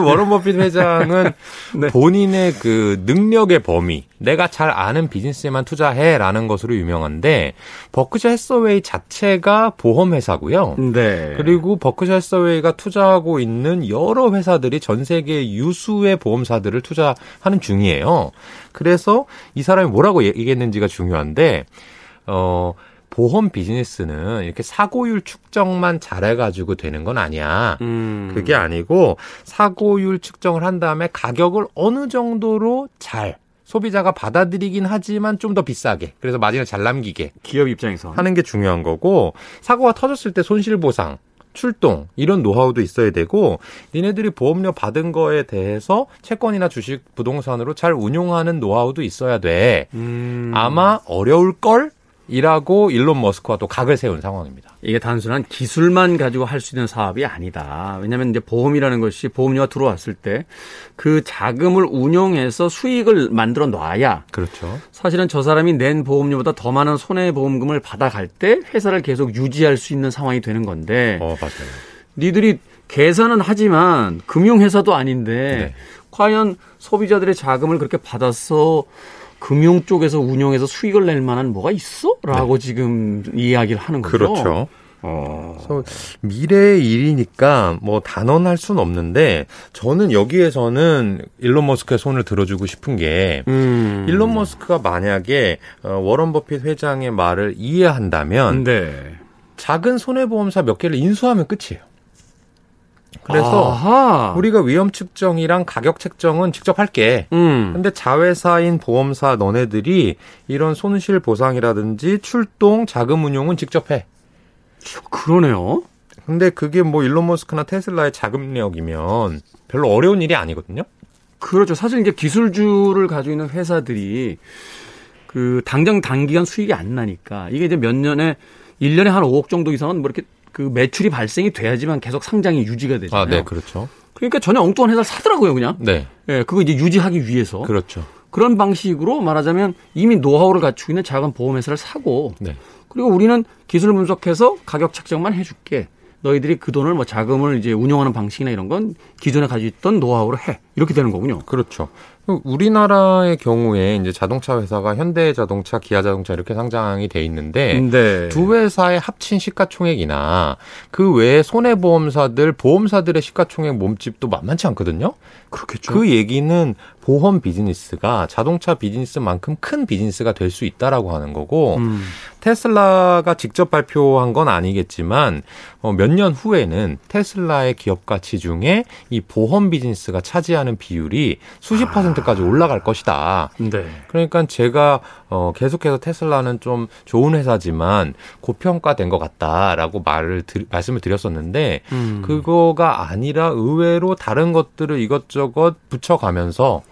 워런 버핏 회장은 네. 본인의 그 능력의 범위, 내가 잘 아는 비즈니스에만 투자해라는 것으로 유명한데 버크셔 해서웨이 자체가 보험 회사고요. 네. 그리고 버크셔 해서웨이가 투자하고 있는 여러 회사들이 전 세계 유수의 보험사들을 투자하는 중이에요. 그래서 이 사람이 뭐라고 얘기했는지가 중요한데 어 보험 비즈니스는 이렇게 사고율 측정만 잘해가지고 되는 건 아니야. 음. 그게 아니고 사고율 측정을 한 다음에 가격을 어느 정도로 잘 소비자가 받아들이긴 하지만 좀 더 비싸게 그래서 마진을 잘 남기게 기업 입장에서 하는 게 중요한 거고 사고가 터졌을 때 손실 보상 출동 이런 노하우도 있어야 되고 니네들이 보험료 받은 거에 대해서 채권이나 주식 부동산으로 잘 운용하는 노하우도 있어야 돼. 음. 아마 어려울 걸 이라고 일론 머스크와 또 각을 세운 상황입니다. 이게 단순한 기술만 가지고 할 수 있는 사업이 아니다. 왜냐하면 이제 보험이라는 것이 보험료가 들어왔을 때 그 자금을 운용해서 수익을 만들어 놔야 그렇죠. 사실은 저 사람이 낸 보험료보다 더 많은 손해보험금을 받아갈 때 회사를 계속 유지할 수 있는 상황이 되는 건데. 어, 맞아요. 니들이 계산은 하지만 금융회사도 아닌데 네. 과연 소비자들의 자금을 그렇게 받아서 금융 쪽에서 운영해서 수익을 낼 만한 뭐가 있어? 라고 네. 지금 이야기를 하는 거죠. 그렇죠. 어. 그래서 미래의 일이니까 뭐 단언할 수는 없는데 저는 여기에서는 일론 머스크의 손을 들어주고 싶은 게 음. 일론 머스크가 만약에 어, 워런 버핏 회장의 말을 이해한다면 네. 작은 손해보험사 몇 개를 인수하면 끝이에요. 그래서 아하. 우리가 위험 측정이랑 가격 책정은 직접 할게. 음. 근데 자회사인 보험사 너네들이 이런 손실 보상이라든지 출동 자금 운용은 직접 해. 그러네요. 근데 그게 뭐 일론 머스크나 테슬라의 자금력이면 별로 어려운 일이 아니거든요. 그렇죠. 사실 이제 기술주를 가지고 있는 회사들이 그 당장 단기간 수익이 안 나니까 이게 이제 몇 년에 1년에 한 5억 정도 이상은 뭐 이렇게 그 매출이 발생이 돼야지만 계속 상장이 유지가 되잖아요. 아, 네, 그렇죠. 그러니까 전혀 엉뚱한 회사를 사더라고요, 그냥. 네. 예, 그거 이제 유지하기 위해서. 그렇죠. 그런 방식으로 말하자면 이미 노하우를 갖추고 있는 작은 보험회사를 사고. 네. 그리고 우리는 기술 분석해서 가격 책정만 해줄게. 너희들이 그 돈을 뭐 자금을 이제 운영하는 방식이나 이런 건 기존에 가지고 있던 노하우로 해. 이렇게 되는 거군요. 그렇죠. 우리나라의 경우에 이제 자동차 회사가 현대자동차, 기아자동차 이렇게 상장이 돼 있는데 네. 두 회사의 합친 시가총액이나 그 외에 손해보험사들, 보험사들의 시가총액 몸집도 만만치 않거든요. 그렇겠죠. 그 얘기는 보험 비즈니스가 자동차 비즈니스만큼 큰 비즈니스가 될 수 있다라고 하는 거고 음. 테슬라가 직접 발표한 건 아니겠지만 어, 몇년 후에는 테슬라의 기업 가치 중에 이 보험 비즈니스가 차지하는 비율이 수십 퍼센트까지 올라갈 것이다. 네. 그러니까 제가 어, 계속해서 테슬라는 좀 좋은 회사지만 고평가된 것 같다라고 말을 드, 말씀을 드렸었는데 음. 그거가 아니라 의외로 다른 것들을 이것저것 붙여가면서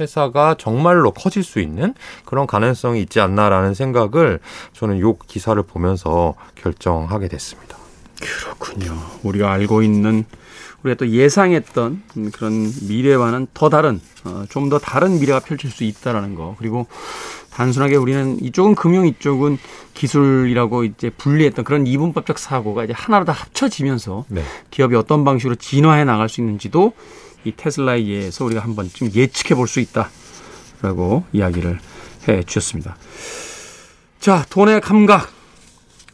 회사가 정말로 커질 수 있는 그런 가능성이 있지 않나라는 생각을 저는 요 기사를 보면서 결정하게 됐습니다. 그렇군요. 우리가 알고 있는 우리가 또 예상했던 그런 미래와는 더 다른 어, 좀더 다른 미래가 펼칠 수 있다라는 거 그리고 단순하게 우리는 이쪽은 금융 이쪽은 기술이라고 이제 분리했던 그런 이분법적 사고가 이제 하나로 다 합쳐지면서 네. 기업이 어떤 방식으로 진화해 나갈 수 있는지도 이 테슬라에 의해서 우리가 한번 좀 예측해 볼 수 있다라고 이야기를 해 주셨습니다. 자, 돈의 감각.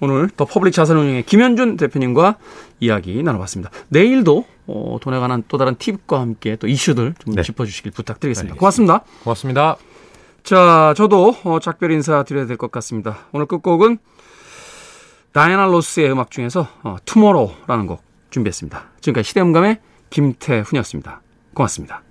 오늘 더 퍼블릭 자산운용의 김현준 대표님과 이야기 나눠봤습니다. 내일도 어, 돈에 관한 또 다른 팁과 함께 또 이슈들 좀 네. 짚어주시길 부탁드리겠습니다. 알겠습니다. 고맙습니다. 고맙습니다. 자, 저도 어, 작별 인사 드려야 될 것 같습니다. 오늘 끝곡은 다이아나 로스의 음악 중에서 어, Tomorrow라는 곡 준비했습니다. 지금까지 시대음감의 김태훈이었습니다. 고맙습니다.